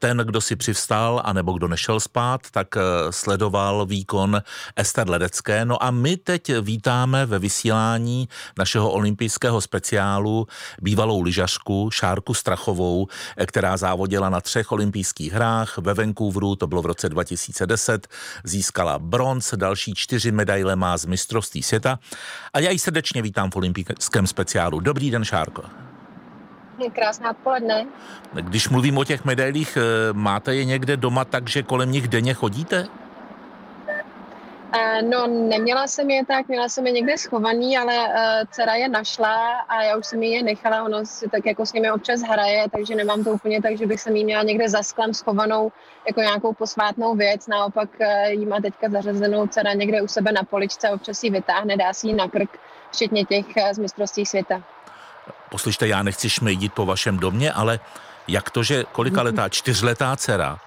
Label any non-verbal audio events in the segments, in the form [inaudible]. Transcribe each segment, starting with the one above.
ten, kdo si přivstal, anebo kdo nešel spát, tak sledoval výkon Ester Ledecké. No a my teď vítáme ve vysílání našeho olympijského speciálu bývalou lyžařku Šárku Strachovou, která závodila na třech olympijských hrách ve Vancouveru, to bylo v roce 2010, získala bronz, další čtyři medaile má z mistrovství světa. A já ji srdečně vítám v olympijském speciálu. Dobrý den, Šárko. Krásná odpoledne. Když mluvím o těch medailích, eh, máte je někde doma tak, že kolem nich denně chodíte? Uh, no, neměla jsem je tak, měla jsem je někde schovaný, ale uh, dcera je našla a já už jsem je nechala, ono si tak jako s nimi občas hraje, takže nemám to úplně tak, že bych se jí měla někde za sklem schovanou jako nějakou posvátnou věc, naopak uh, jí má teďka zařazenou dcera někde u sebe na poličce, občas ji vytáhne, dá si ji na krk, včetně těch uh, z mistrovství světa. Poslyšte, já nechci šmejdit po vašem domě, ale jak to, že kolika letá, [laughs] čtyřletá dcera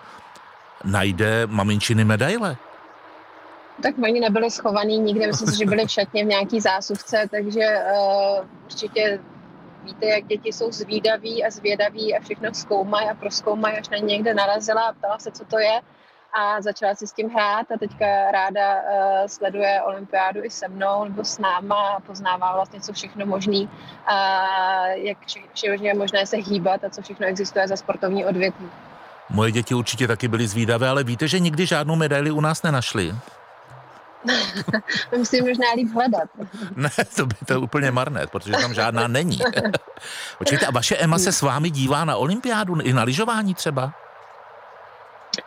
najde maminčiny medaile? Tak oni nebyli schovaný nikde, myslím si, že byli v šatně v nějaký zásuvce, takže uh, určitě víte, jak děti jsou zvídaví a zvědaví a všechno zkoumají a proskoumají, až na někde narazila a ptala se, co to je a začala si s tím hrát a teďka ráda uh, sleduje olympiádu i se mnou nebo s náma a poznává vlastně, co všechno možný, uh, jak všechno je možné se hýbat a co všechno existuje za sportovní odvětví. Moje děti určitě taky byly zvídavé, ale víte, že nikdy žádnou medaili u nás nenašli? to musí možná líp hledat. [laughs] ne, to by to úplně marné, protože tam žádná není. [laughs] Počkejte, a vaše Emma se s vámi dívá na olympiádu i na lyžování třeba?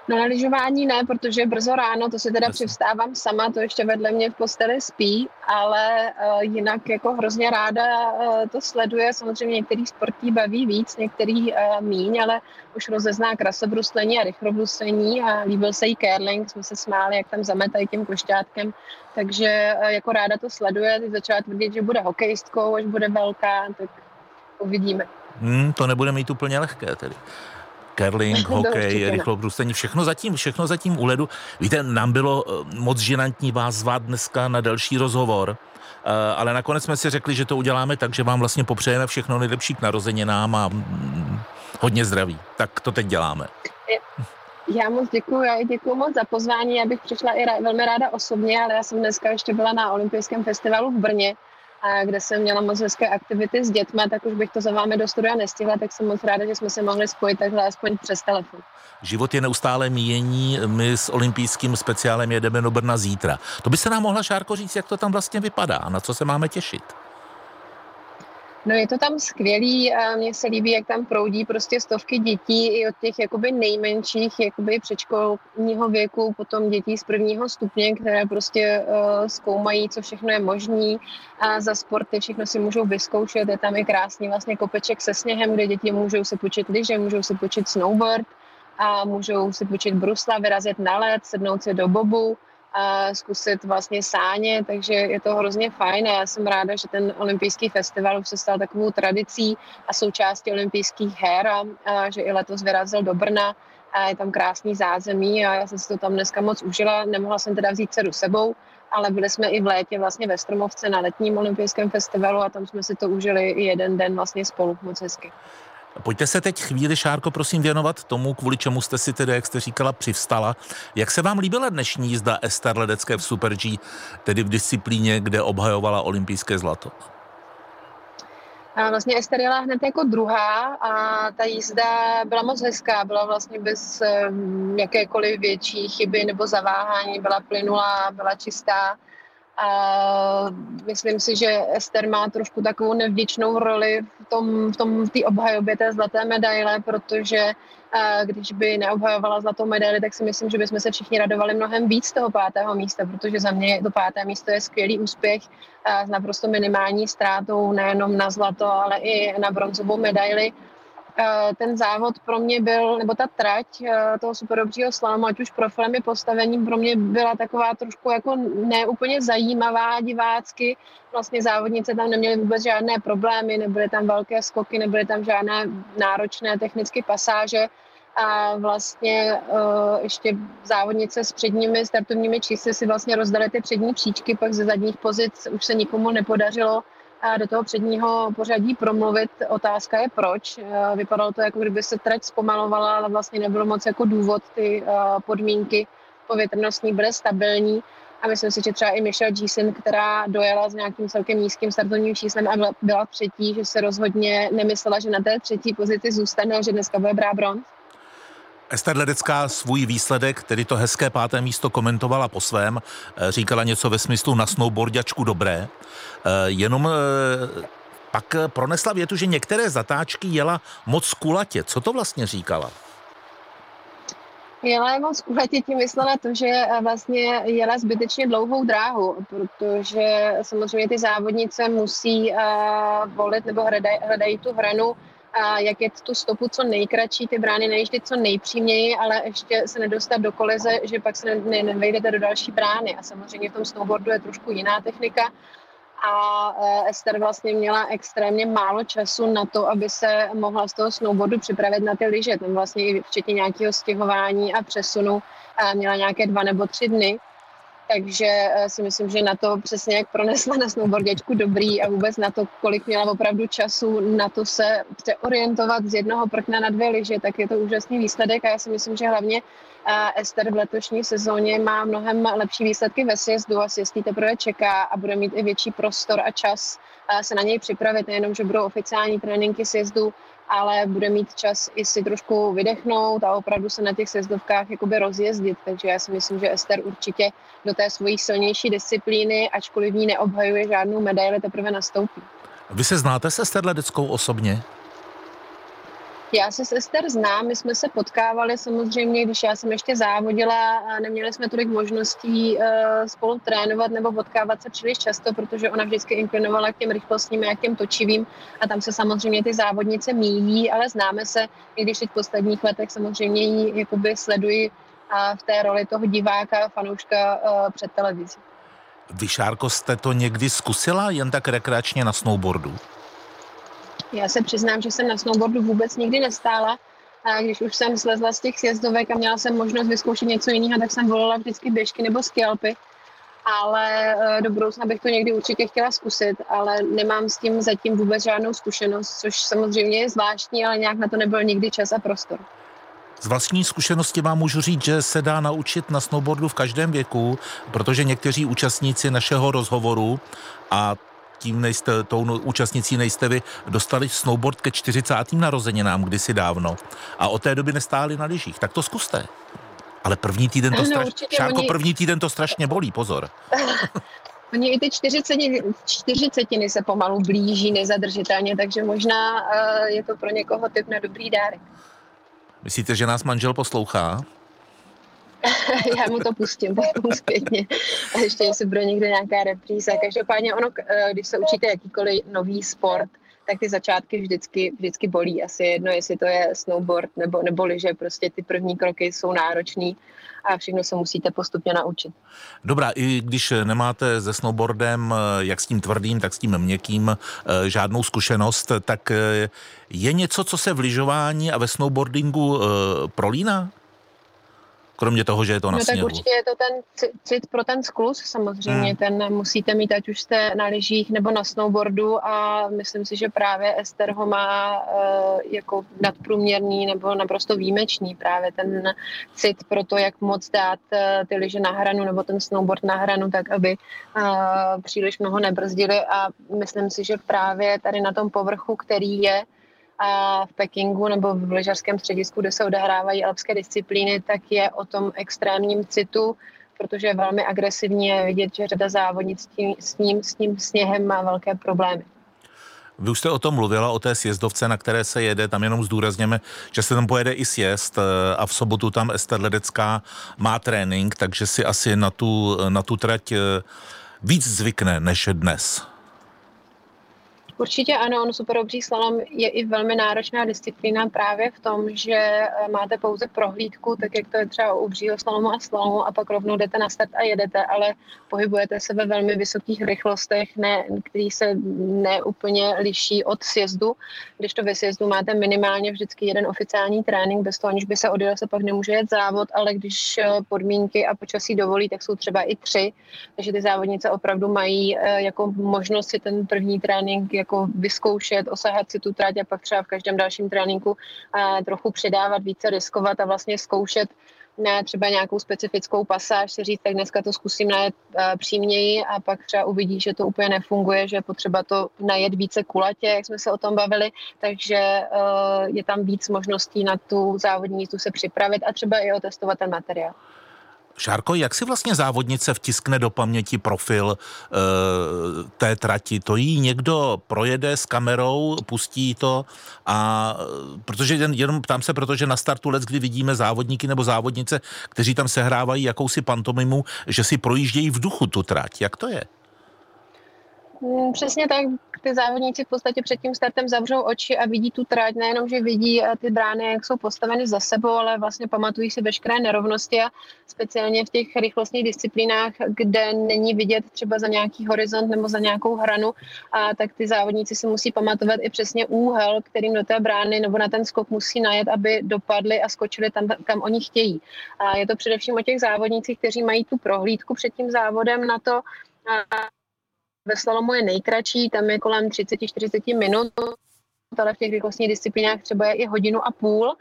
No na lyžování ne, protože brzo ráno, to si teda přivstávám sama, to ještě vedle mě v posteli spí, ale uh, jinak jako hrozně ráda uh, to sleduje. Samozřejmě některý sportí baví víc, některý uh, míň, ale už rozezná krasobruslení a rychlobruslení a líbil se jí curling, jsme se smáli, jak tam zametají tím košťátkem, takže uh, jako ráda to sleduje, teď začala tvrdit, že bude hokejistkou, až bude velká, tak uvidíme. Hmm, to nebude mít úplně lehké tedy curling, [laughs] hokej, rychlobrůstení, všechno zatím, všechno zatím u ledu. Víte, nám bylo eh, moc žinantní vás zvát dneska na další rozhovor, eh, ale nakonec jsme si řekli, že to uděláme tak, že vám vlastně popřejeme všechno nejlepší k narozeninám a mm, hodně zdraví. Tak to teď děláme. Já moc děkuji, já děkuji moc za pozvání. Já bych přišla i rá, velmi ráda osobně, ale já jsem dneska ještě byla na olympijském festivalu v Brně, a kde jsem měla moc hezké aktivity s dětmi, tak už bych to za vámi do studia nestihla, tak jsem moc ráda, že jsme se mohli spojit takhle aspoň přes telefon. Život je neustále míjení, my s olympijským speciálem jedeme do Brna zítra. To by se nám mohla Šárko říct, jak to tam vlastně vypadá, na co se máme těšit? No je to tam skvělý a mně se líbí, jak tam proudí prostě stovky dětí i od těch jakoby nejmenších, jakoby předškolního věku, potom dětí z prvního stupně, které prostě uh, zkoumají, co všechno je možný a za sporty všechno si můžou vyzkoušet. Je tam i krásný vlastně kopeček se sněhem, kde děti můžou se počít lyže, můžou se počít snowboard a můžou si počít brusla, vyrazit na led, sednout si do bobu a zkusit vlastně sáně, takže je to hrozně fajn a já jsem ráda, že ten olympijský festival už se stal takovou tradicí a součástí olympijských her a, a že i letos vyrazil do Brna a je tam krásný zázemí a já jsem si to tam dneska moc užila. Nemohla jsem teda vzít dceru sebou, ale byli jsme i v létě vlastně ve Stromovce na letním olympijském festivalu a tam jsme si to užili i jeden den vlastně spolu moc hezky. Pojďte se teď chvíli, Šárko, prosím, věnovat tomu, kvůli čemu jste si tedy, jak jste říkala, přivstala. Jak se vám líbila dnešní jízda Ester Ledecké v Super G, tedy v disciplíně, kde obhajovala olympijské zlato? A vlastně Ester jela hned jako druhá a ta jízda byla moc hezká, byla vlastně bez um, jakékoliv větší chyby nebo zaváhání, byla plynulá, byla čistá a myslím si, že Ester má trošku takovou nevděčnou roli v tom, v tom v obhajobě té zlaté medaile, protože když by neobhajovala zlatou medaili, tak si myslím, že bychom se všichni radovali mnohem víc z toho pátého místa, protože za mě to páté místo je skvělý úspěch s naprosto minimální ztrátou nejenom na zlato, ale i na bronzovou medaili. Eh, ten závod pro mě byl, nebo ta trať eh, toho superobřího slalomu, ať už profilem i postavením, pro mě byla taková trošku jako neúplně zajímavá divácky. Vlastně závodnice tam neměly vůbec žádné problémy, nebyly tam velké skoky, nebyly tam žádné náročné technické pasáže a vlastně uh, ještě závodnice s předními startovními čísly si vlastně rozdali ty přední příčky, pak ze zadních pozic už se nikomu nepodařilo do toho předního pořadí promluvit. Otázka je proč. Vypadalo to, jako kdyby se trať zpomalovala, ale vlastně nebylo moc jako důvod. Ty podmínky povětrnostní byly stabilní a myslím si, že třeba i Michelle Gieson, která dojela s nějakým celkem nízkým startovním číslem a byla třetí, že se rozhodně nemyslela, že na té třetí pozici zůstane, že dneska bude brát bronz. Ester Ledecká svůj výsledek, tedy to hezké páté místo, komentovala po svém, eh, říkala něco ve smyslu na snowboardiačku dobré, eh, jenom eh, pak pronesla větu, že některé zatáčky jela moc kulatě. Co to vlastně říkala? Jela je moc kulatě tím myslela to, že vlastně jela zbytečně dlouhou dráhu, protože samozřejmě ty závodnice musí volit nebo hledají, hledají tu hranu a jak je tu stopu co nejkratší, ty brány nejíždět co nejpříměji, ale ještě se nedostat do koleze, že pak se ne, ne, nevejdete do další brány. A samozřejmě v tom snowboardu je trošku jiná technika a e, Ester vlastně měla extrémně málo času na to, aby se mohla z toho snowboardu připravit na ty lyže. Tam vlastně i včetně nějakého stěhování a přesunu měla nějaké dva nebo tři dny takže eh, si myslím, že na to přesně jak pronesla na snowboardičku dobrý a vůbec na to, kolik měla opravdu času na to se přeorientovat z jednoho prkna na dvě lyže, tak je to úžasný výsledek a já si myslím, že hlavně eh, Ester v letošní sezóně má mnohem lepší výsledky ve sjezdu a sjezd teprve čeká a bude mít i větší prostor a čas eh, se na něj připravit, nejenom, že budou oficiální tréninky sjezdu, ale bude mít čas i si trošku vydechnout a opravdu se na těch sezdovkách jakoby rozjezdit. Takže já si myslím, že Ester určitě do té svojí silnější disciplíny, ačkoliv v ní neobhajuje žádnou medaili, teprve nastoupí. Vy se znáte se Ester Ledeckou osobně? Já se s Ester znám, my jsme se potkávali samozřejmě, když já jsem ještě závodila a neměli jsme tolik možností uh, spolu trénovat nebo potkávat se příliš často, protože ona vždycky inklinovala k těm rychlostním a k těm točivým a tam se samozřejmě ty závodnice míjí, ale známe se, i když teď v posledních letech samozřejmě ji jakoby sleduji a v té roli toho diváka fanouška uh, před televizí. Vy, Šárko, jste to někdy zkusila jen tak rekreačně na snowboardu? Já se přiznám, že jsem na snowboardu vůbec nikdy nestála. A když už jsem slezla z těch sjezdovek a měla jsem možnost vyzkoušet něco jiného, tak jsem volila vždycky běžky nebo skialpy. Ale eh, do budoucna bych to někdy určitě chtěla zkusit, ale nemám s tím zatím vůbec žádnou zkušenost, což samozřejmě je zvláštní, ale nějak na to nebyl nikdy čas a prostor. Z vlastní zkušenosti vám můžu říct, že se dá naučit na snowboardu v každém věku, protože někteří účastníci našeho rozhovoru a tím nejste, tou no, účastnicí nejste vy, dostali snowboard ke 40. narozeninám kdysi dávno a od té doby nestáli na lyžích. Tak to zkuste. Ale první týden to, straš... no, Šárko, oni... první týden to strašně bolí, pozor. [laughs] Oni i ty čtyřicetiny, čtyřicetiny se pomalu blíží nezadržitelně, takže možná uh, je to pro někoho typ na dobrý dárek. Myslíte, že nás manžel poslouchá? [laughs] já mu to pustím potom zpětně. A ještě jestli bude někde nějaká repríza. Každopádně ono, eh, když se učíte jakýkoliv nový sport, tak ty začátky vždycky, vždycky bolí. Asi jedno, jestli to je snowboard nebo, nebo liže, prostě ty první kroky jsou náročný a všechno se musíte postupně naučit. Dobrá, i když nemáte se snowboardem, eh, jak s tím tvrdým, tak s tím měkkým, eh, žádnou zkušenost, tak je něco, co se v lyžování a ve snowboardingu prolíná? Kromě toho, že je to na no, sněhu. tak určitě je to ten cit pro ten sklus samozřejmě, hmm. ten musíte mít, ať už jste na lyžích nebo na snowboardu a myslím si, že právě Ester ho má uh, jako nadprůměrný nebo naprosto výjimečný právě ten cit pro to, jak moc dát uh, ty lyže na hranu nebo ten snowboard na hranu, tak aby uh, příliš mnoho nebrzdili a myslím si, že právě tady na tom povrchu, který je, a v Pekingu nebo v lyžařském středisku, kde se odehrávají alpské disciplíny, tak je o tom extrémním citu, protože je velmi agresivní je vidět, že řada závodnic s tím, s, ním, s tím sněhem má velké problémy. Vy už jste o tom mluvila, o té sjezdovce, na které se jede, tam jenom zdůrazněme, že se tam pojede i sjezd eh, a v sobotu tam Ester Ledecká má trénink, takže si asi na tu, na tu trať eh, víc zvykne než dnes. Určitě ano, on superobří slalom je i velmi náročná disciplína právě v tom, že eh, máte pouze prohlídku, tak jak to je třeba u obřího slalomu a slalomu a pak rovnou jdete na start a jedete, ale pohybujete se ve velmi vysokých rychlostech, ne, který se neúplně liší od sjezdu. Když to ve sjezdu máte minimálně vždycky jeden oficiální trénink, bez toho, aniž by se odjel, se pak nemůže jet závod, ale když eh, podmínky a počasí dovolí, tak jsou třeba i tři, takže ty závodnice opravdu mají eh, jako možnost si ten první trénink jako vyzkoušet, osahat si tu trať a pak třeba v každém dalším tréninku trochu přidávat, více riskovat a vlastně zkoušet na třeba nějakou specifickou pasáž, si říct, tak dneska to zkusím najet přímněji a pak třeba uvidí, že to úplně nefunguje, že je potřeba to najet více kulatě, jak jsme se o tom bavili, takže uh, je tam víc možností na tu závodní jízdu se připravit a třeba i otestovat ten materiál. Šárko, jak si vlastně závodnice vtiskne do paměti profil e, té trati? To jí někdo projede s kamerou, pustí to a protože jen, jenom ptám se, protože na startu let, kdy vidíme závodníky nebo závodnice, kteří tam sehrávají jakousi pantomimu, že si projíždějí v duchu tu trať. Jak to je? Mm, přesně tak, ty závodníci v podstatě před tím startem zavřou oči a vidí tu trať, nejenom, že vidí ty brány, jak jsou postaveny za sebou, ale vlastně pamatují si veškeré nerovnosti a speciálně v těch rychlostních disciplínách, kde není vidět třeba za nějaký horizont nebo za nějakou hranu, a tak ty závodníci si musí pamatovat i přesně úhel, kterým do té brány nebo na ten skok musí najet, aby dopadli a skočili tam, kam oni chtějí. A je to především o těch závodnících, kteří mají tu prohlídku před tím závodem na to, ve slalomu je nejkratší, tam je kolem 30-40 minut, ale v těch rychlostních disciplínách třeba je i hodinu a půl.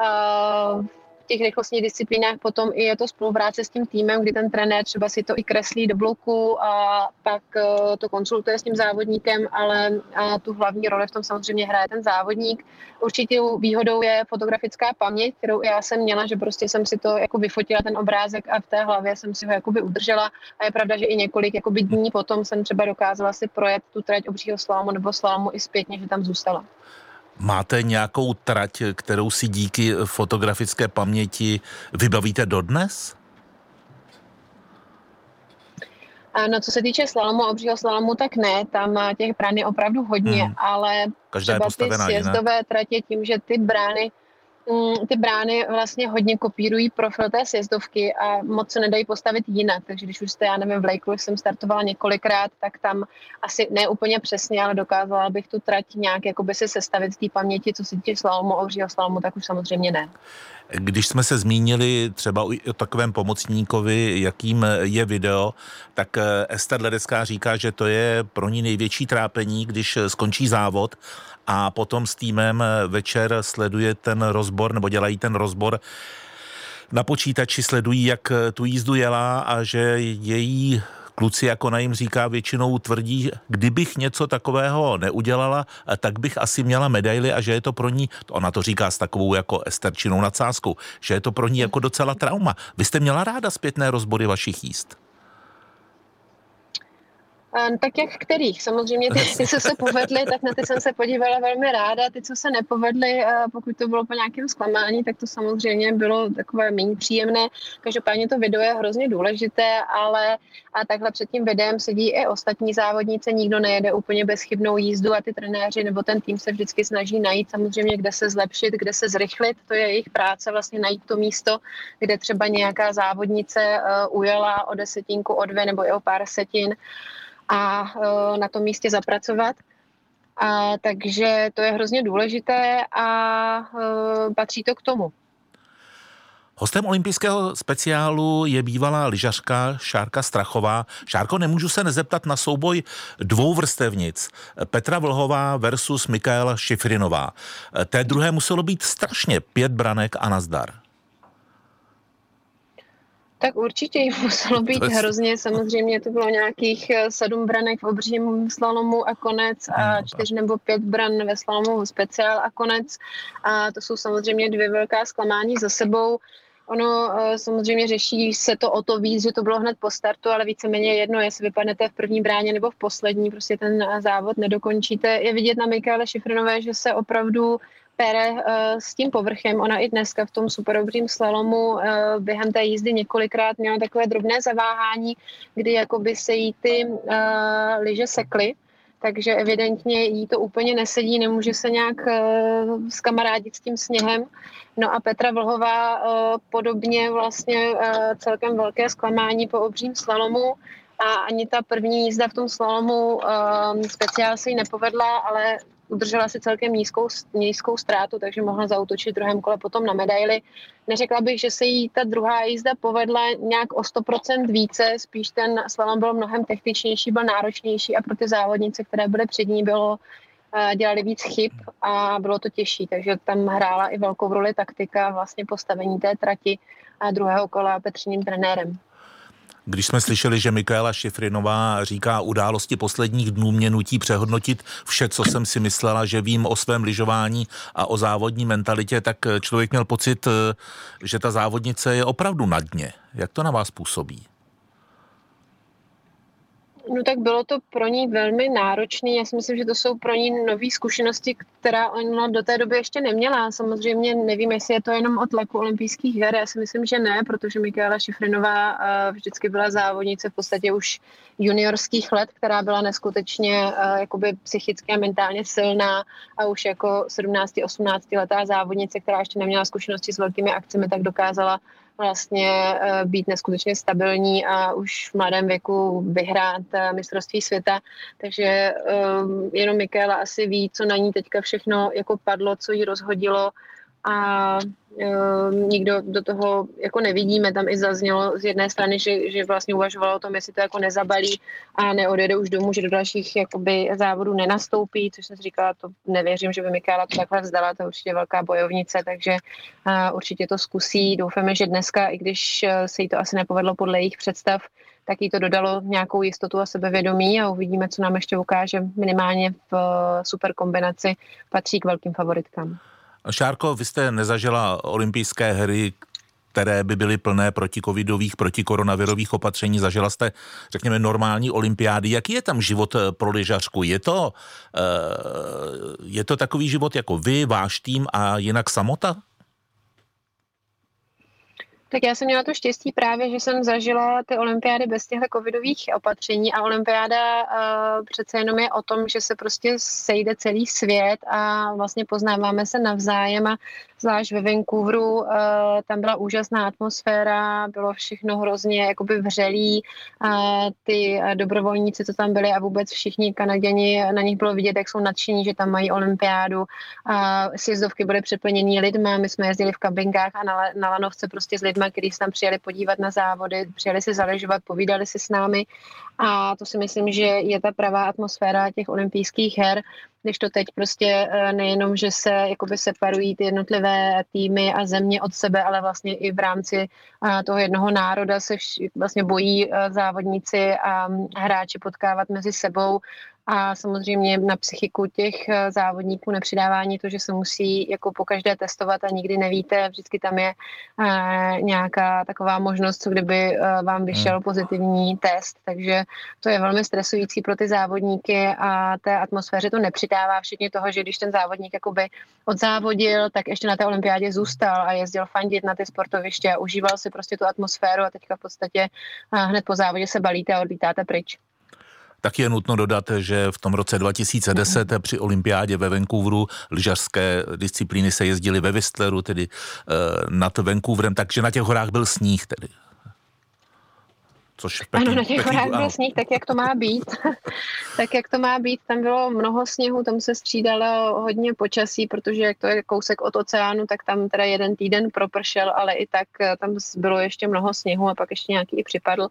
Uh, těch rychlostních disciplínách potom i je to spolupráce s tím týmem, kdy ten trenér třeba si to i kreslí do bloku a pak eh, to konsultuje s tím závodníkem, ale tu hlavní roli v tom samozřejmě hraje ten závodník. Určitě výhodou je fotografická paměť, kterou já jsem měla, že prostě jsem si to jako vyfotila ten obrázek a v té hlavě jsem si ho jakoby udržela a je pravda, že i několik jakoby dní potom jsem třeba dokázala si projet tu trať obřího slámu nebo slámu i zpětně, že tam zůstala. Máte nějakou trať, kterou si díky fotografické paměti vybavíte dodnes? No, co se týče slalomu, obřího slalomu, tak ne, tam těch brán je opravdu hodně, hmm. ale Každá třeba ty sjezdové jinak. tratě tím, že ty brány ty brány vlastně hodně kopírují profil té sjezdovky a moc se nedají postavit jinak. Takže když už jste, já nevím, v Lakeu jsem startovala několikrát, tak tam asi ne úplně přesně, ale dokázala bych tu trať nějak jakoby se sestavit z té paměti, co se týče slalomu, ovřího slalomu, tak už samozřejmě ne. Když jsme se zmínili třeba o takovém pomocníkovi, jakým je video, tak eh, Ester Ledecká říká, že to je pro ní největší trápení, když skončí závod a potom s týmem eh, večer sleduje ten rozbor nebo dělají ten rozbor na počítači sledují, jak eh, tu jízdu jela a že její kluci, jako ona jim říká, většinou tvrdí, kdybych něco takového neudělala, eh, tak bych asi měla medaily a že je to pro ní, ona to říká s takovou jako esterčinou nadsázkou, že je to pro ní jako docela trauma. Vy jste měla ráda zpětné rozbory vašich jíst? Tak jak kterých? Samozřejmě ty, ty, co se povedly, tak na ty jsem se podívala velmi ráda. Ty, co se nepovedly, pokud to bylo po nějakém zklamání, tak to samozřejmě bylo takové méně příjemné. Každopádně to video je hrozně důležité, ale a takhle před tím videem sedí i ostatní závodníci. Nikdo nejede úplně bezchybnou jízdu a ty trenéři nebo ten tým se vždycky snaží najít samozřejmě, kde se zlepšit, kde se zrychlit. To je jejich práce vlastně najít to místo, kde třeba nějaká závodnice ujela o desetinku, o dvě nebo i o pár setin a e, na tom místě zapracovat. A, takže to je hrozně důležité a e, patří to k tomu. Hostem olympijského speciálu je bývalá lyžařka Šárka Strachová. Šárko, nemůžu se nezeptat na souboj dvou vrstevnic. Petra Vlhová versus Mikaela Šifrinová. Té druhé muselo být strašně pět branek a nazdar. Tak určitě jim muselo [laughs] být je... hrozně. Samozřejmě to bylo nějakých eh, sedm branek v obřím slalomu a konec a no, čtyř nebo pět bran ve slalomu speciál a konec. A to jsou samozřejmě dvě velká zklamání za sebou. Ono eh, samozřejmě řeší se to o to víc, že to bylo hned po startu, ale víceméně jedno, jestli vypadnete v první bráně nebo v poslední, prostě ten eh, závod nedokončíte. Je vidět na Mikále Šifrinové, že se opravdu pere uh, s tím povrchem. Ona i dneska v tom superobrým slalomu uh, během té jízdy několikrát měla takové drobné zaváhání, kdy jakoby se jí ty uh, lyže sekly takže evidentně jí to úplně nesedí, nemůže se nějak skamarádit s tím sněhem. No a Petra Vlhová podobně vlastně celkem velké zklamání po obřím slalomu a ani ta první jízda v tom slalomu speciál se jí nepovedla, ale udržela si celkem nízkou, nízkou ztrátu, takže mohla zautočit v druhém kole potom na medaily. Neřekla bych, že se jí ta druhá jízda povedla nějak o 100% více, spíš ten slalom byl mnohem techničnější, byl náročnější a pro ty závodnice, které byly před ní, bylo eh, dělali víc chyb a bylo to těžší, takže tam hrála i velkou roli taktika vlastně postavení té trati a druhého kola Petřiným trenérem. Když jsme slyšeli, že Mikaela Šifrinová říká události posledních dnů mě nutí přehodnotit vše, co jsem si myslela, že vím o svém lyžování a o závodní mentalitě, tak člověk měl pocit, že ta závodnice je opravdu na dně. Jak to na vás působí? No tak bylo to pro ní velmi náročné. Já si myslím, že to jsou pro ní nové zkušenosti, která ona do té doby ještě neměla. Samozřejmě nevím, jestli je to jenom o tlaku olympijských her. Já si myslím, že ne, protože Michaela Šifrinová eh, vždycky byla závodnice v podstatě už juniorských let, která byla neskutečně eh, jakoby psychicky a mentálně silná a už jako 17-18 letá závodnice, která ještě neměla zkušenosti s velkými akcemi, tak dokázala vlastně eh, být neskutečně stabilní a už v mladém věku vyhrát eh, mistrovství světa. Takže eh, jenom Michaela asi ví, co na ní teďka všechno jako padlo, co jí rozhodilo a e, nikdo do toho jako nevidíme. Tam i zaznělo z jedné strany, že, že vlastně uvažovalo o tom, jestli to jako nezabalí a neodjede už domů, že do dalších jakoby závodů nenastoupí, což jsem si říkala, to nevěřím, že by Mikála to takhle vzdala, to je určitě velká bojovnice, takže a, určitě to zkusí. Doufáme, že dneska, i když e, se jí to asi nepovedlo podle jejich představ, tak jí to dodalo nějakou jistotu a sebevědomí a uvidíme, co nám ještě ukáže. Minimálně v e, super kombinaci patří k velkým favoritkám. Šárko, vy jste nezažila olympijské hry, které by byly plné protikovidových, protikoronavirových opatření. Zažila jste, řekněme, normální olympiády. Jaký je tam život eh, pro lyžařku? Je to, eh, je to takový život jako vy, váš tým a jinak samota? Tak já jsem měla to štěstí právě, že jsem zažila ty olympiády bez těchto covidových opatření a olympiáda uh, přece jenom je o tom, že se prostě sejde celý svět a vlastně poznáváme se navzájem a zvlášť ve Vancouveru, uh, tam byla úžasná atmosféra, bylo všechno hrozně jakoby vřelý, uh, ty dobrovolníci, co tam byli a vůbec všichni Kanaděni, na nich bylo vidět, jak jsou nadšení, že tam mají olympiádu. Sjezdovky byly přeplněný lidmi, my jsme jezdili v kabinkách a na, lanovce prostě s lidmi, kteří se tam přijeli podívat na závody, přijeli si zaležovat, povídali si s námi a to si myslím, že je ta pravá atmosféra těch olympijských her, když to teď prostě eh, nejenom, že se jakoby separují ty jednotlivé týmy a země od sebe, ale vlastně i v rámci toho jednoho národa se vlastně bojí eh, závodníci a hráči potkávat mezi sebou a samozřejmě na psychiku těch eh, závodníků nepřidávání to, že se musí jako po každé testovat a nikdy nevíte, vždycky tam je eh, nějaká taková možnost, co kdyby eh, vám vyšel hmm. pozitivní test, takže to je velmi stresující pro ty závodníky a té atmosféře to nepřidává, včetně toho, že když ten závodník jakoby odzávodil, tak ještě na té olympiádě zůstal a jezdil fandit na ty sportoviště a užíval si prostě tu atmosféru a teďka v podstatě hned po závodě se balíte a odlítáte pryč. Tak je nutno dodat, že v tom roce 2010 při olympiádě ve Vancouveru lyžařské disciplíny se jezdily ve Whistleru, tedy uh, nad Vancouverem, takže na těch horách byl sníh tedy. Což Peking, ano, na těch horách byl sníh, tak jak to má být. [laughs] tak jak to má být, tam bylo mnoho sněhu, tam se střídalo hodně počasí, protože jak to je kousek od oceánu, tak tam teda jeden týden propršel, ale i tak eh, tam bylo ještě mnoho sněhu a pak ještě nějaký i připadl,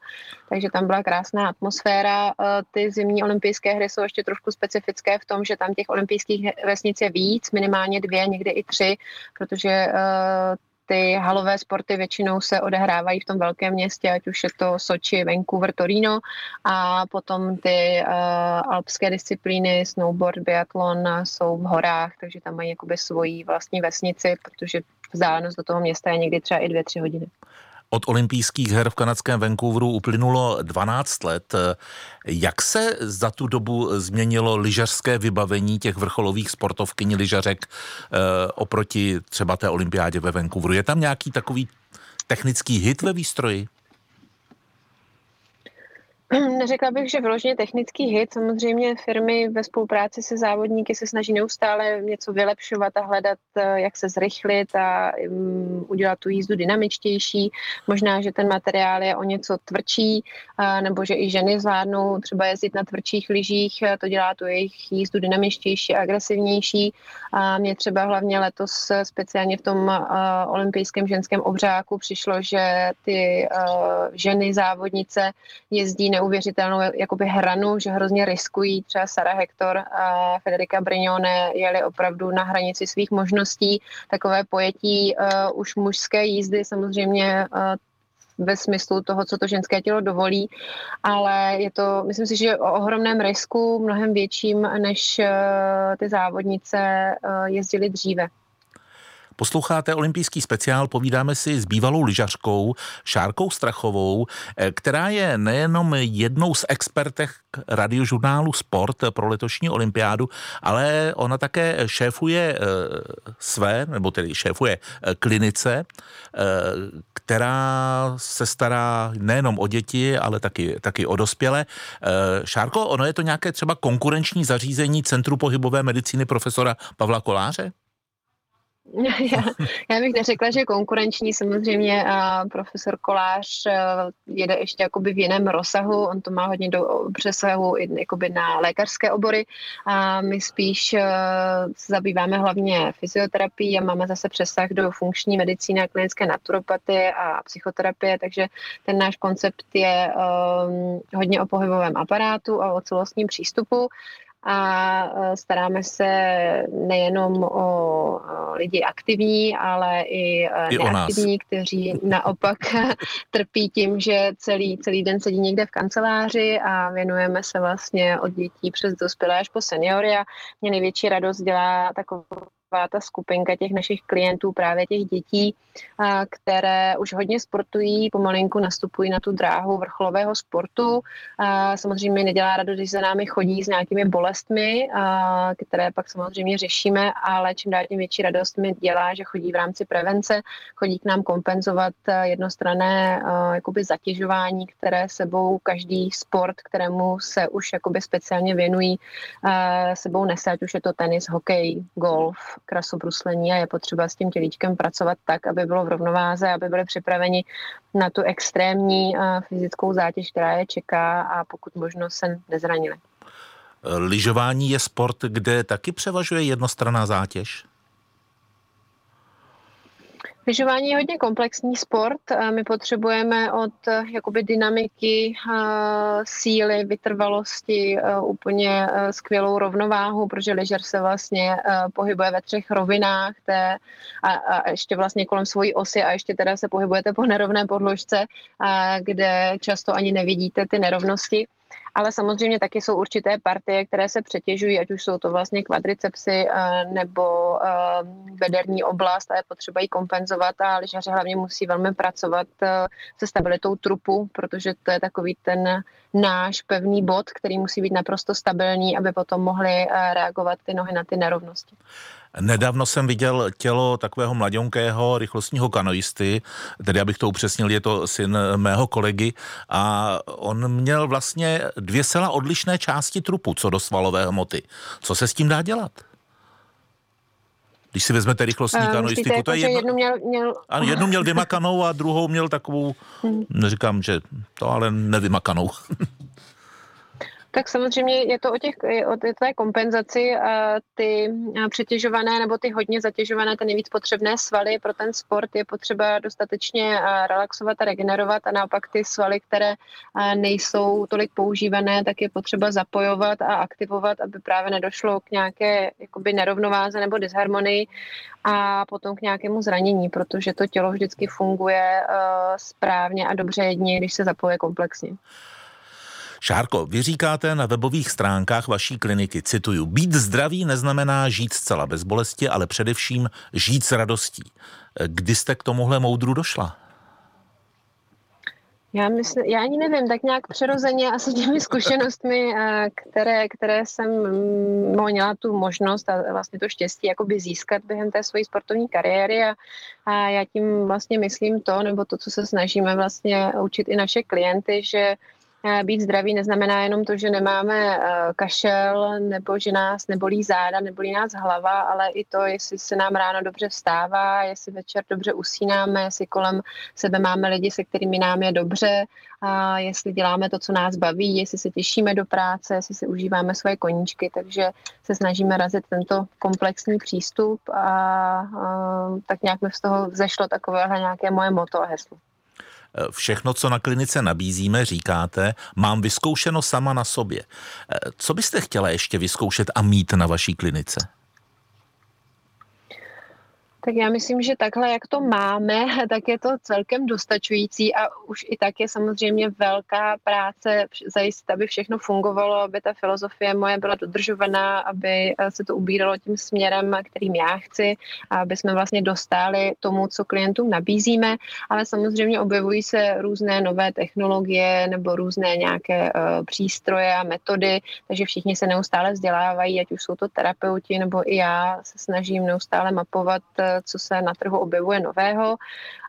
takže tam byla krásná atmosféra. Eh, ty zimní olympijské hry jsou ještě trošku specifické v tom, že tam těch olympijských vesnic je víc, minimálně dvě, někdy i tři, protože eh, ty halové sporty většinou se odehrávají v tom velkém městě, ať už je to Soči, Vancouver, Torino a potom ty uh, alpské disciplíny, snowboard, biatlon jsou v horách, takže tam mají jakoby svoji vlastní vesnici, protože vzdálenost do toho města je někdy třeba i dvě, tři hodiny. Od olympijských her v kanadském Vancouveru uplynulo 12 let. Jak se za tu dobu změnilo lyžařské vybavení těch vrcholových sportovkyní lyžařek eh, oproti třeba té olympiádě ve Vancouveru? Je tam nějaký takový technický hit ve výstroji? [clears throat] Neřekla bych, že vyloženě technický hit. Samozřejmě firmy ve spolupráci se závodníky se snaží neustále něco vylepšovat a hledat, eh, jak se zrychlit a um, udělat tu jízdu dynamičtější. Možná, že ten materiál je o něco tvrdší, uh, nebo že i ženy zvládnou třeba jezdit na tvrdších lyžích, to dělá tu jejich jízdu dynamičtější a agresivnější. A mě třeba hlavně letos speciálně v tom olympijském ženském obřáku přišlo, že ty uh, ženy závodnice jezdí neuvěřitelnou jakoby hranu, že hrozně riskují. Třeba Sara Hector a Federica Brignone jeli opravdu na hranici svých možností. Takové pojetí uh, už mužské jízdy samozřejmě uh, ve smyslu toho, co to ženské tělo dovolí, ale je to, myslím si, že o ohromném risku, mnohem větším, než uh, ty závodnice jezdily dříve. Posloucháte olympijský speciál, povídáme si s bývalou lyžařkou Šárkou Strachovou, eh, která je nejenom jednou z expertek radiožurnálu Sport pro letošní olympiádu, ale ona také šéfuje eh, své, nebo tedy šéfuje eh, klinice, která se stará nejenom o děti, ale taky, taky o dospělé. Šárko, ono je to nějaké třeba konkurenční zařízení Centru pohybové medicíny profesora Pavla Koláře? [laughs] Já, já bych neřekla, že konkurenční samozřejmě a profesor Kolář eh, jede ještě jakoby v jiném rozsahu, on to má hodně do přesahu jakoby na lékařské obory. A my spíš eh, zabýváme hlavně fyzioterapií a máme zase přesah do funkční medicíny klinické naturopatie a psychoterapie, takže ten náš koncept je um, hodně o pohybovém aparátu a o celostním přístupu a e, staráme se nejenom o lidi aktivní, ale i, e, I neaktivní, kteří naopak [laughs] trpí tím, že celý, celý den sedí někde v kanceláři a věnujeme se vlastně od dětí přes dospělé až po seniory. A mě největší radost dělá takovou taková ta skupinka těch našich klientů, právě těch dětí, které už hodně sportují, pomalinku nastupují na tu dráhu vrcholového sportu. Samozřejmě nedělá radost, když za námi chodí s nějakými bolestmi, které pak samozřejmě řešíme, ale čím dál tím větší radost mi dělá, že chodí v rámci prevence, chodí k nám kompenzovat jednostranné jakoby zatěžování, které sebou každý sport, kterému se už jakoby speciálně věnují, sebou nese, ať už je to tenis, hokej, golf, krasobruslení a je potřeba s tím tělíčkem pracovat tak, aby bylo v rovnováze, aby byli připraveni na tu extrémní fyzickou zátěž, která je čeká a pokud možno se nezranili. Lyžování je sport, kde taky převažuje jednostranná zátěž? Lyžování je hodně komplexní sport. My potřebujeme od jakoby dynamiky, síly, vytrvalosti úplně skvělou rovnováhu, protože lyžer se vlastně pohybuje ve třech rovinách té, a, a ještě vlastně kolem svojí osy a ještě teda se pohybujete po nerovné podložce, kde často ani nevidíte ty nerovnosti ale samozřejmě taky jsou určité partie, které se přetěžují, ať už jsou to vlastně kvadricepsy eh, nebo eh, bederní oblast a je potřeba ji kompenzovat a lyžaři hlavně musí velmi pracovat eh, se stabilitou trupu, protože to je takový ten náš pevný bod, který musí být naprosto stabilní, aby potom mohli reagovat ty nohy na ty nerovnosti. Nedávno jsem viděl tělo takového mladionkého rychlostního kanoisty, tedy abych to upřesnil, je to syn mého kolegy a on měl vlastně dvě sela odlišné části trupu, co do svalové hmoty. Co se s tím dá dělat? Když si vezmete rychlostní uh, kanoistiku, jako, to je jedno... jednu měl, měl... Ano, jednu měl [laughs] vymakanou a druhou měl takovou, hmm. neříkám, že to ale nevymakanou. [laughs] Tak samozřejmě je to o, těch, o té kompenzaci. Ty přetěžované nebo ty hodně zatěžované, ty nejvíc potřebné svaly pro ten sport je potřeba dostatečně relaxovat a regenerovat a naopak ty svaly, které nejsou tolik používané, tak je potřeba zapojovat a aktivovat, aby právě nedošlo k nějaké jakoby nerovnováze nebo disharmonii a potom k nějakému zranění, protože to tělo vždycky funguje správně a dobře jedně, když se zapoje komplexně. Šárko, vy říkáte na webových stránkách vaší kliniky, cituju, být zdravý neznamená žít zcela bez bolesti, ale především žít s radostí. Kdy jste k tomuhle moudru došla? Já, myslím, já ani nevím, tak nějak přirozeně asi těmi zkušenostmi, eh, které, které jsem měla tu možnost a vlastně to štěstí jakoby získat během té své sportovní kariéry a, a já tím vlastně myslím to, nebo to, co se snažíme vlastně učit i naše klienty, že být zdravý neznamená jenom to, že nemáme kašel nebo že nás nebolí záda, nebolí nás hlava, ale i to, jestli se nám ráno dobře vstává, jestli večer dobře usínáme, jestli kolem sebe máme lidi, se kterými nám je dobře, a jestli děláme to, co nás baví, jestli se těšíme do práce, jestli si užíváme svoje koníčky, takže se snažíme razit tento komplexní přístup a, a tak nějak mi z toho vzešlo takovéhle nějaké moje moto a heslo. Všechno, co na klinice nabízíme, říkáte, mám vyzkoušeno sama na sobě. Co byste chtěla ještě vyzkoušet a mít na vaší klinice? Tak já myslím, že takhle, jak to máme, [laughs] tak je to celkem dostačující a už i tak je samozřejmě velká práce zajistit, aby všechno fungovalo, aby ta filozofie moje byla dodržovaná, aby eh, se to ubíralo tím směrem, kterým já chci aby jsme vlastně dostali tomu, co klientům nabízíme, ale samozřejmě objevují se různé nové technologie nebo různé nějaké uh, přístroje a metody, takže všichni se neustále vzdělávají, ať už jsou to terapeuti nebo i já se snažím neustále mapovat uh, co se na trhu objevuje nového,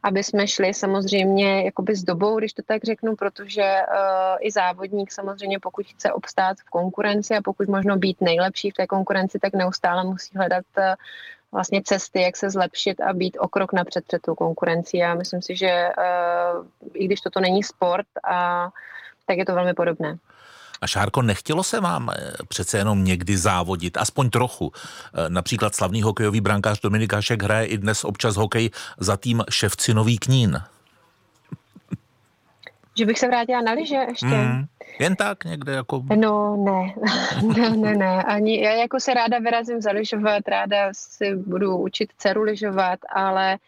aby jsme šli samozřejmě jakoby s dobou, když to tak řeknu, protože uh, i závodník samozřejmě, pokud chce obstát v konkurenci a pokud možno být nejlepší v té konkurenci, tak neustále musí hledat uh, vlastně cesty, jak se zlepšit a být o krok napřed před tou konkurencí. Já myslím si, že uh, i když toto není sport, a, tak je to velmi podobné. A Šárko, nechtělo se vám eh, přece jenom někdy závodit, aspoň trochu. Eh, například slavný hokejový brankář Dominik Hašek hraje i dnes občas hokej za tým Ševcinový Knín. Že bych se vrátila na liže ještě? Mm, jen tak někde jako... No ne, [laughs] ne, ne, ne. Ani, já jako se ráda vyrazím zaližovat, ráda si budu učit dceru lyžovat, ale Eh,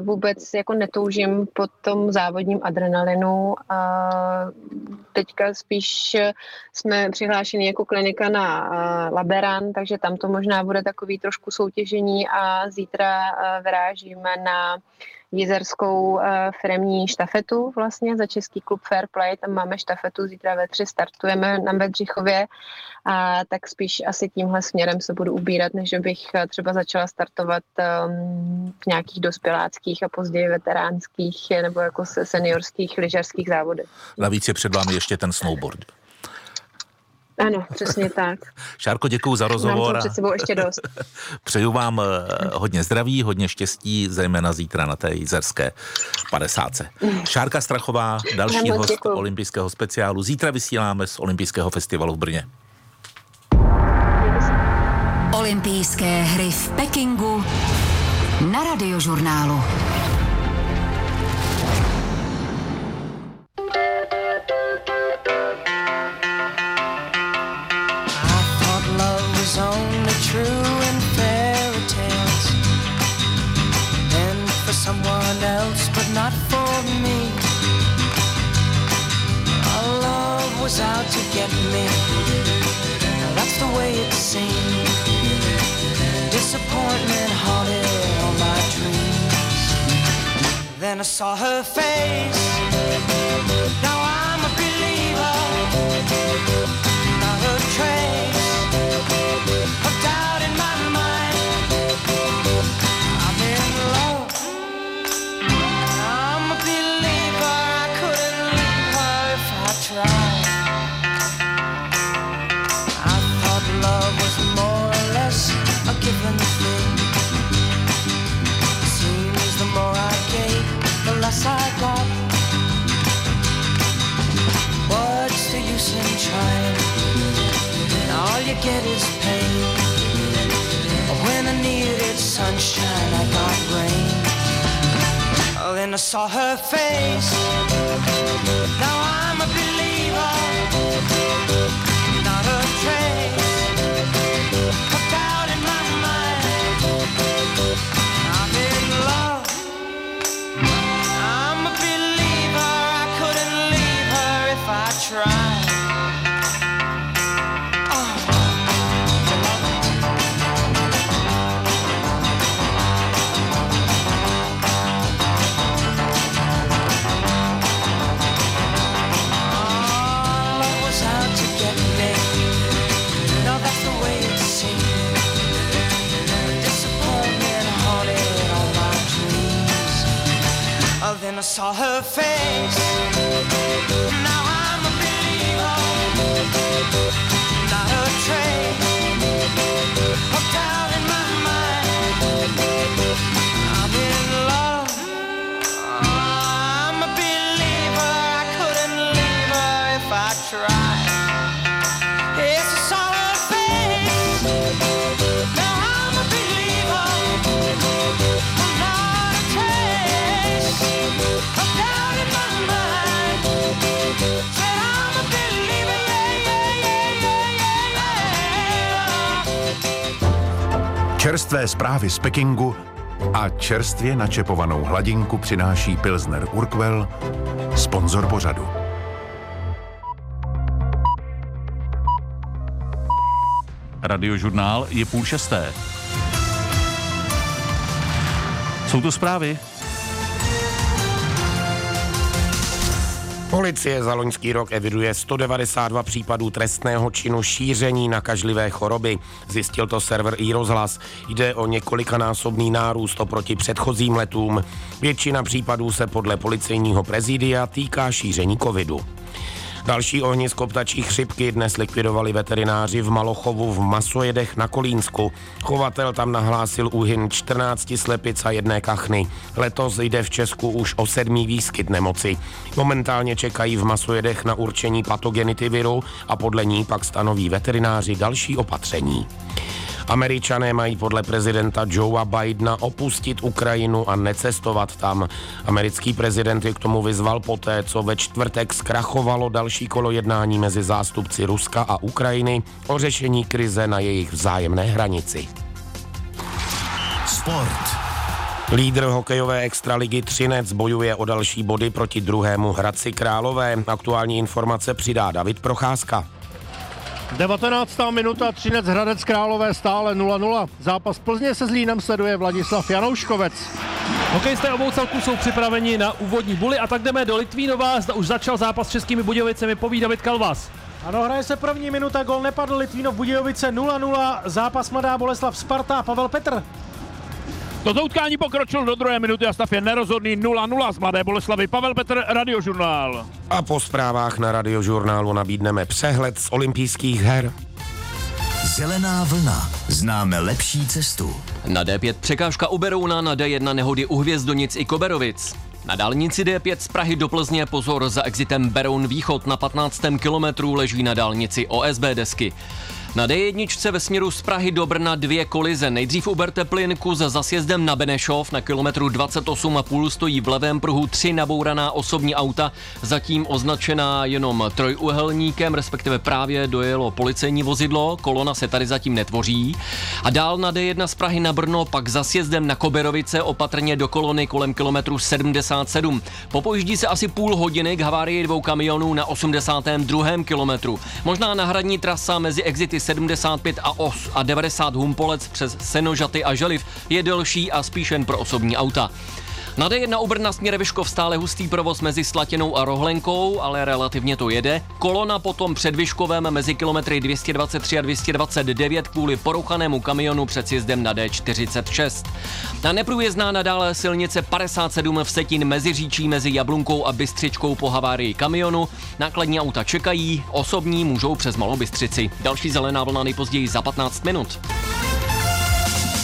vůbec jako netoužím po tom závodním adrenalinu. A teďka spíš jsme přihlášeni jako klinika na eh, Laberan, takže tam to možná bude takový trošku soutěžení a zítra eh, vyrážíme na jizerskou firmní štafetu vlastně za Český klub Fair Play. Tam máme štafetu, zítra ve tři startujeme na Bedřichově a tak spíš asi tímhle směrem se budu ubírat, než bych eh, třeba začala startovat um, v nějakých dospěláckých a později veteránských nebo jako se seniorských lyžařských závodech. Navíc je před vámi ještě ten snowboard. Ano, přesně tak. Šárko, děkuji za rozhovor. Mám před sebou ještě dost. [laughs] Přeju vám eh, hodně zdraví, hodně štěstí, zejména zítra na té jizerské 50. Šárka Strachová, další host děkuju. olympijského speciálu. Zítra vysíláme z olympijského festivalu v Brně. Olympijské hry v Pekingu na radiožurnálu. Then I saw her face. Now I'm get is pain. When I needed sunshine, I got rain. Then I saw her face. Now I'm a believer, Čerstvé zprávy z Pekingu a čerstvě načepovanou hladinku přináší Pilsner Urquell, sponzor pořadu. Radiožurnál je půl šesté. Jsou to zprávy? Policie za loňský rok eviduje 192 případů trestného činu šíření nakažlivé choroby. Zjistil to server i rozhlas. Jde o několikanásobný nárůst oproti předchozím letům. Většina případů se podle policejního prezidia týká šíření covidu. Další ohnisko ptačí chřipky dnes likvidovali veterináři v Malochovu v Masojedech na Kolínsku. Chovatel tam nahlásil úhyn 14 slepic a jedné kachny. Letos jde v Česku už o sedmý výskyt nemoci. Momentálně čekají v Masojedech na určení patogenity viru a podle ní pak stanoví veterináři další opatření. Američané mají podle prezidenta Joea Bidena opustit Ukrajinu a necestovat tam. Americký prezident je k tomu vyzval poté, co ve čtvrtek zkrachovalo další kolo jednání mezi zástupci Ruska a Ukrajiny o řešení krize na jejich vzájemné hranici. Sport. Lídr hokejové extraligy Třinec bojuje o další body proti druhému Hradci Králové. Aktuální informace přidá David Procházka. 19. minuta, Třinec Hradec Králové stále 0-0. Zápas Plzně se Zlínem sleduje Vladislav Janouškovec. Hokejisté obou celků jsou připraveni na úvodní buly a tak jdeme do Litvínova. Zda už začal zápas s českými Budějovicemi, poví David Kalvas. Ano, hraje se první minuta, gol nepadl, Litvínov Budějovice 0-0, zápas Mladá Boleslav Sparta, Pavel Petr. Toto utkání pokročil do druhé minuty a stav je nerozhodný 0-0 z Mladé Boleslavy. Pavel Petr, Radiožurnál. A po zprávách na Radiožurnálu nabídneme přehled z olympijských her. Zelená vlna. Známe lepší cestu. Na D5 překážka u Berouna, na D1 nehody u Hvězdonic i Koberovic. Na dálnici D5 z Prahy do Plzně pozor za exitem Beroun Východ na 15. kilometru leží na dálnici OSB desky. Na D1 ve směru z Prahy do Brna dvě kolize. Nejdřív u Berteplinku za sjezdem na Benešov na kilometru 28,5 stojí v levém pruhu tři nabouraná osobní auta, zatím označená jenom trojuhelníkem, respektive právě dojelo policejní vozidlo, kolona se tady zatím netvoří. A dál na D1 z Prahy na Brno pak za sjezdem na Koberovice opatrně do kolony kolem kilometru 77. Popojíždí se asi půl hodiny k havárii dvou kamionů na 82. kilometru. Možná náhradní trasa mezi exity 75 a, os a 90 Humpolec přes Senožaty a Želiv je delší a spíš jen pro osobní auta. Na D1 u Brna směr Vyškov stále hustý provoz mezi Slatinou a Rohlenkou, ale relativně to jede. Kolona potom před Vyškovem mezi kilometry 223 a 229 kvůli porouchanému kamionu před sjezdem na D46. Na neprůjezdná nadále silnice 57 v Setin mezi říčí mezi Jablunkou a Bystřičkou po havárii kamionu. Nákladní auta čekají, osobní můžou přes Malou Bystřici. Další zelená vlna nejpozději za 15 minut.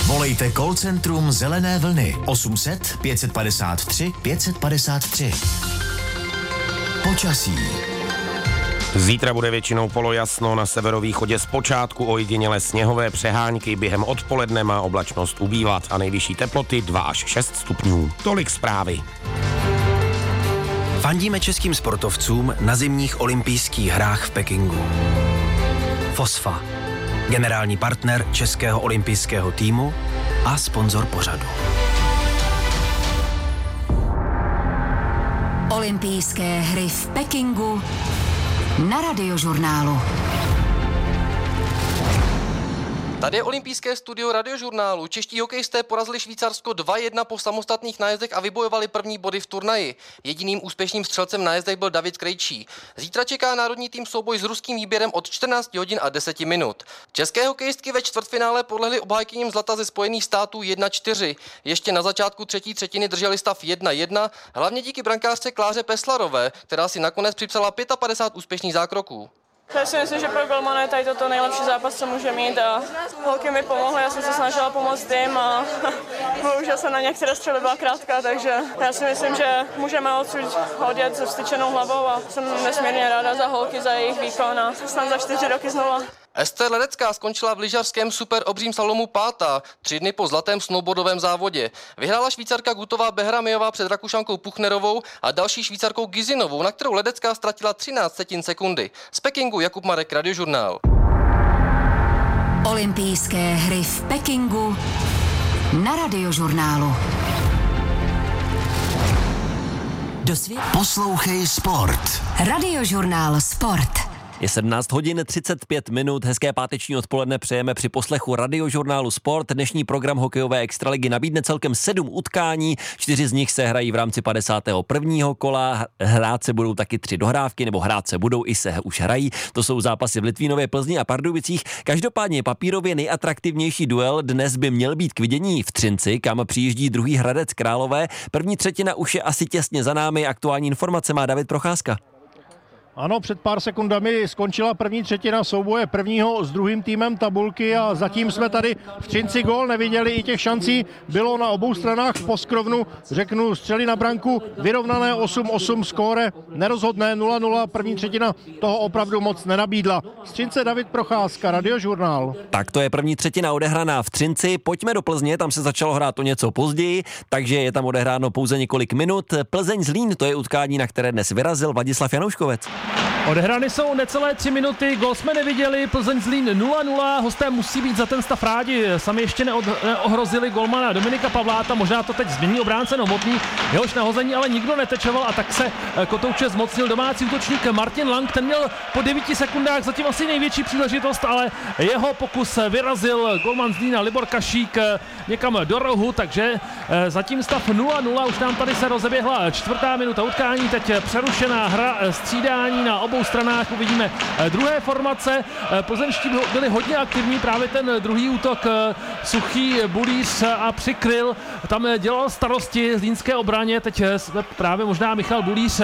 Volejte call centrum Zelené vlny 800 553 553. Počasí. Zítra bude většinou polojasno, na severovýchodě zpočátku ojediněle sněhové přehánky, během odpoledne má oblačnost ubývat a nejvyšší teploty 2 až 6 stupňů. Tolik zprávy. Fandíme českým sportovcům na zimních olympijských hrách v Pekingu. Fosfa generální partner Českého olympijského týmu a sponzor pořadu. Olympijské hry v Pekingu na radiožurnálu. Tady je olympijské studio radiožurnálu. Čeští hokejisté porazili Švýcarsko 2-1 po samostatných nájezdech a vybojovali první body v turnaji. Jediným úspěšným střelcem nájezdech byl David Krejčí. Zítra čeká národní tým souboj s ruským výběrem od 14 hodin a 10 minut. České hokejistky ve čtvrtfinále podlehly obhájkyním zlata ze Spojených států 1-4. Ještě na začátku třetí třetiny drželi stav 1-1, hlavně díky brankářce Kláře Peslarové, která si nakonec připsala 55 úspěšných zákroků. Já si myslím, že pro Golmana je tady toto nejlepší zápas, co může mít a holky mi pomohly, já jsem se snažila pomoct jim a [laughs] bohužel jsem na některé střely byla krátká, takže já si myslím, že můžeme odsud hodit se vstyčenou hlavou a jsem nesmírně ráda za holky, za jejich výkon a snad za čtyři roky znova. Ester Ledecká skončila v lyžařském super obřím slalomu pátá, tři dny po zlatém snowboardovém závodě. Vyhrála švýcarka Gutová Behramiová před Rakušankou Puchnerovou a další švýcarkou Gizinovou, na kterou Ledecká ztratila 13 setin sekundy. Z Pekingu Jakub Marek, Radiožurnál. Olympijské hry v Pekingu na radiožurnálu. Do světa. Poslouchej Sport. Radiožurnál Sport. Je 17 hodin 35 minut, hezké páteční odpoledne přejeme při poslechu radiožurnálu Sport. Dnešní program hokejové extraligy nabídne celkem sedm utkání, čtyři z nich se hrají v rámci 51. kola, hrát se budou taky tři dohrávky, nebo hrát se budou i se už hrají. To jsou zápasy v Litvínově, Plzni a Pardubicích. Každopádně papírově nejatraktivnější duel dnes by měl být k vidění v Třinci, kam přijíždí druhý Hradec Králové. První třetina už je asi těsně za námi, aktuální informace má David Procházka. Ano, před pár sekundami skončila první třetina souboje prvního s druhým týmem tabulky a zatím jsme tady v Třinci gol neviděli, i těch šancí bylo na obou stranách v poskrovnu, řeknu, střeli na branku, vyrovnané 8-8 skóre, nerozhodné 0-0, první třetina toho opravdu moc nenabídla. Z Třince David Procházka, Radiožurnál. Tak to je první třetina odehraná v Třinci, pojďme do Plzně, tam se začalo hrát o něco později, takže je tam odehráno pouze několik minut. Plzeň Zlín, to je utkání, na které dnes vyrazil Vladislav Janouškovec. Odehrány jsou necelé tři minuty, gol jsme neviděli, Plzeň Zlín 0-0, hosté musí být za ten stav rádi, sami ještě neod, neohrozili golmana Dominika Pavláta, možná to teď změní obránce Novotný, jehož nahození ale nikdo netečoval a tak se eh, kotouče zmocnil domácí útočník Martin Lang, ten měl po 9 sekundách zatím asi největší příležitost, ale jeho pokus vyrazil golman Zlína Libor Kašík eh, někam do rohu, takže eh, zatím stav 0-0, už nám tady se rozeběhla čtvrtá minuta utkání, teď přerušená hra střídání na obou stranách uvidíme eh, druhé formace. Eh, plzeňští byli hodně aktivní, právě ten druhý útok eh, Suchý Bulíř a přikryl, tam dělal starosti zlínské obraně, teď právě možná Michal Bulíř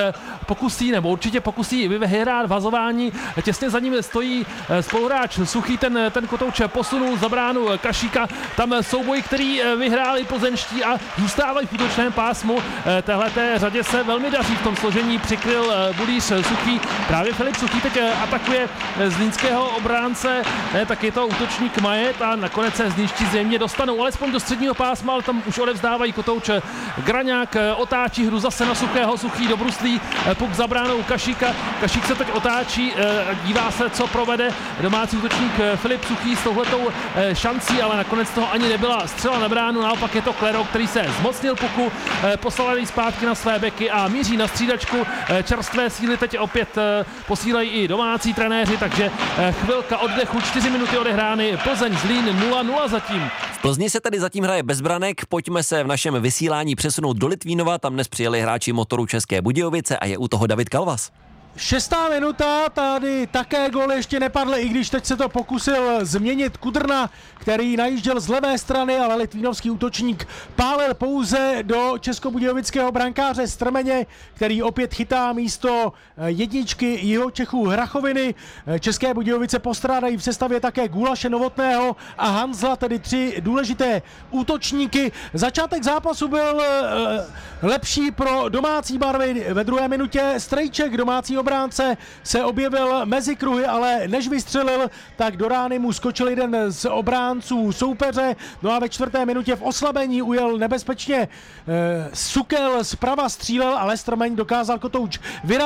pokusí, nebo určitě pokusí vyhrát vazování, těsně za ním stojí spoluhráč Suchý, ten, ten kotouč posunul za bránu Kašíka, tam souboj, který vyhráli plzeňští a zůstávají v útočném pásmu. Téhle té řadě se velmi daří v tom složení, přikryl Bulíř Suchý, Právě Filip Suchý teď eh, atakuje eh, zlínského obránce, ne, tak je to útočník Majet a nakonec se zlínští zřejmě dostanou. Alespoň do středního pásma, ale tam už odevzdávají kotouč Graňák, eh, otáčí hru zase na Suchého, Suchý do bruslí, puk za bránou Kašíka, Kašík se teď otáčí, dívá se, co provede domácí útočník Filip Suchý s touhletou šancí, ale nakonec toho ani nebyla střela na bránu, naopak je to Klero, který se zmocnil puku, poslal zpátky na své beky a míří na střídačku, čerstvé síly teď opět posílají i domácí trenéři, takže eh, chvilka oddechu, 4 minuty odehrány, Plzeň Zlín 0-0 zatím. V Plzni se tady zatím hraje bez branek, pojďme se v našem vysílání přesunout do Litvínova, tam dnes přijeli hráči motoru České Budějovice a je u toho David Kalvas. Šestá minuta, tady také gol ještě nepadl, i když teď se to pokusil změnit Kudrna, který najížděl z levé strany, ale litvínovský útočník pálil pouze do českobudějovického brankáře Strmeně, který opět chytá místo jedničky jeho Čechů Hrachoviny. České Budějovice postrádají v sestavě také Gulaše Novotného a Hanzla, tedy tři důležité útočníky. Začátek zápasu byl eh, lepší pro domácí barvy. Ve druhé minutě Strejček, domácí obránce, se objevil mezi kruhy, ale než vystřelil, tak do rány mu skočil jeden z obránců soupeře. No a ve čtvrté minutě v oslabení ujel nebezpečně eh, Sukel zprava střílel, ale Strmeň dokázal kotouč vyrazit